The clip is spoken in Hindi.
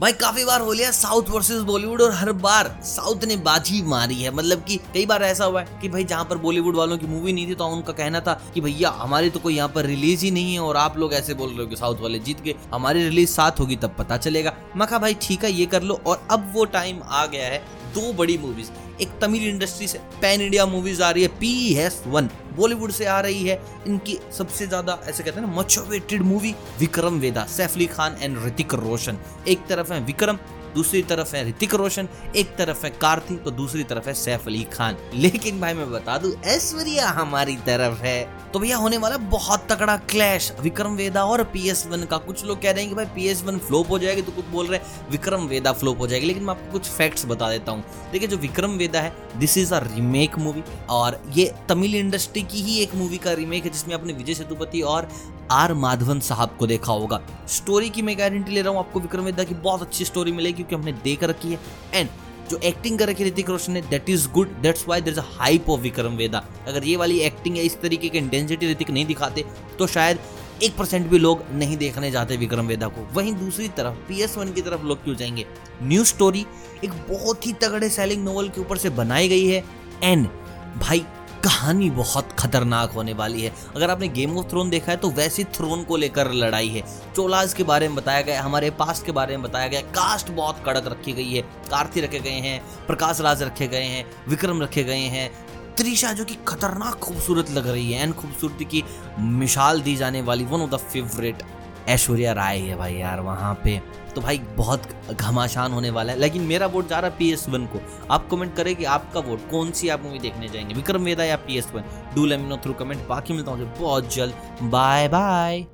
भाई, काफ़ी बार हो लिया साउथ वर्सेस बॉलीवुड और हर बार साउथ ने बाजी मारी है। मतलब कि कई बार ऐसा हुआ है कि भाई, जहाँ पर बॉलीवुड वालों की मूवी नहीं थी तो उनका कहना था कि भैया, हमारी तो कोई यहाँ पर रिलीज़ ही नहीं है और आप लोग ऐसे बोल रहे हो कि साउथ वाले जीत गए। हमारी रिलीज़ साथ होगी, तब पता चलेगा। मैं कहा, भाई, ठीक है, ये कर लो। और अब वो टाइम आ गया है दो बड़ी मूवीज़ एक तमिल इंडस्ट्री से पैन इंडिया मूवीज़ आ रही है पी एस वन बॉलीवुड से आ रही है, इनकी सबसे ज़्यादा ऐसे कहते हैं ना much movie Vikram Vedha Saif Ali Khan and Hrithik Roshan. एक तरफ़ है विक्रम दूसरी तरफ़ है ऋतिक रोशन, एक तरफ़ है कार्तिक तो दूसरी तरफ़ है सैफ अली खान। लेकिन भाई मैं बता दूँ, ऐश्वर्या हमारी तरफ़ है। तो भैया होने वाला बहुत तगड़ा क्लैश विक्रम वेदा और पी एस वन का। कुछ लोग कह रहे हैं कि भाई पी वन फ्लोप हो जाएगी तो कुछ बोल रहे हैं, विक्रम वेदा फ्लोप हो जाएगी। लेकिन मैं आपको कुछ फैक्ट्स बता देता हूँ। देखिए, जो विक्रम वेदा है this is a remake movie और ये तमिल इंडस्ट्री की ही एक मूवी का रीमेक है, जिसमें अपने विजय सेतुपति और आर माधवन साहब को देखा होगा। स्टोरी की मैं गारंटी ले रहा हूँ आपको विक्रम वेदा की बहुत अच्छी स्टोरी मिलेगी क्योंकि हमने देख रखी है। एंड जो एक्टिंग कर रखी ऋतिक रोशन ने that is good that's why there hype of Vikram Vedha अगर ये वाली एक्टिंग या इस तरीके की इंटेंसिटी ऋतिक नहीं दिखाते तो शायद एक परसेंट भी लोग नहीं देखने जाते विक्रम वेदा को। वहीं दूसरी तरफ़ पी एस वन की तरफ़ लोग क्यों जाएँगे? न्यू स्टोरी एक बहुत ही तगड़े सेलिंग नोवल के ऊपर से बनाई गई है। एंड भाई कहानी बहुत खतरनाक होने वाली है। अगर आपने गेम ऑफ़ थ्रोन देखा है तो वैसे थ्रोन को लेकर लड़ाई है। चोलाज के बारे में बताया गया, हमारे पास्ट के बारे में बताया गया कास्ट बहुत कड़क रखी गई है। कार्ति रखे गए हैं, प्रकाश राज रखे गए हैं, विक्रम रखे गए हैं। त्रिशा जो कि खतरनाक खूबसूरत लग रही है एंड खूबसूरती की मिसाल दी जाने वाली one of the favourite Aishwarya Rai है भाई यार वहाँ पे। तो भाई बहुत घमासान होने वाला है। लेकिन मेरा वोट जा रहा है पी एस वन को। आप कमेंट करें कि आपका वोट कौन सी आप मूवी देखने जाएँगे। विक्रम वेदा या P S one do let me know through comment बाकी मिलता हूँ बहुत जल्द। Bye bye